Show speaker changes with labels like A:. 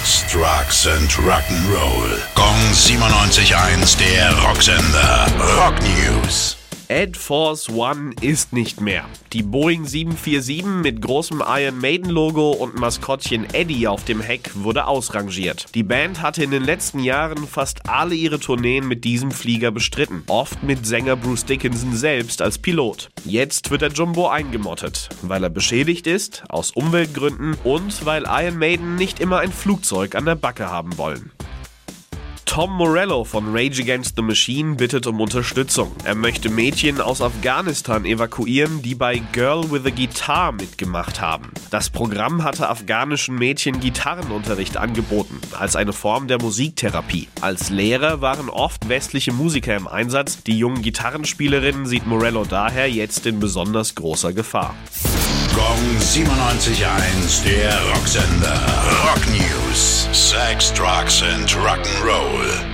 A: Sex, Drugs and Rock'n'Roll. Gong 97.1, der Rocksender. Rock News.
B: Ed Force One ist nicht mehr. Die Boeing 747 mit großem Iron Maiden Logo und Maskottchen Eddie auf dem Heck wurde ausrangiert. Die Band hatte in den letzten Jahren fast alle ihre Tourneen mit diesem Flieger bestritten, oft mit Sänger Bruce Dickinson selbst als Pilot. Jetzt wird der Jumbo eingemottet, weil er beschädigt ist, aus Umweltgründen und weil Iron Maiden nicht immer ein Flugzeug an der Backe haben wollen. Tom Morello von Rage Against the Machine bittet um Unterstützung. Er möchte Mädchen aus Afghanistan evakuieren, die bei Girl with a Guitar mitgemacht haben. Das Programm hatte afghanischen Mädchen Gitarrenunterricht angeboten, als eine Form der Musiktherapie. Als Lehrer waren oft westliche Musiker im Einsatz. Die jungen Gitarrenspielerinnen sieht Morello daher jetzt in besonders großer Gefahr.
A: Gong 97.1, der Rocksender. Rock News. Sex, Drugs and Rock'n'Roll.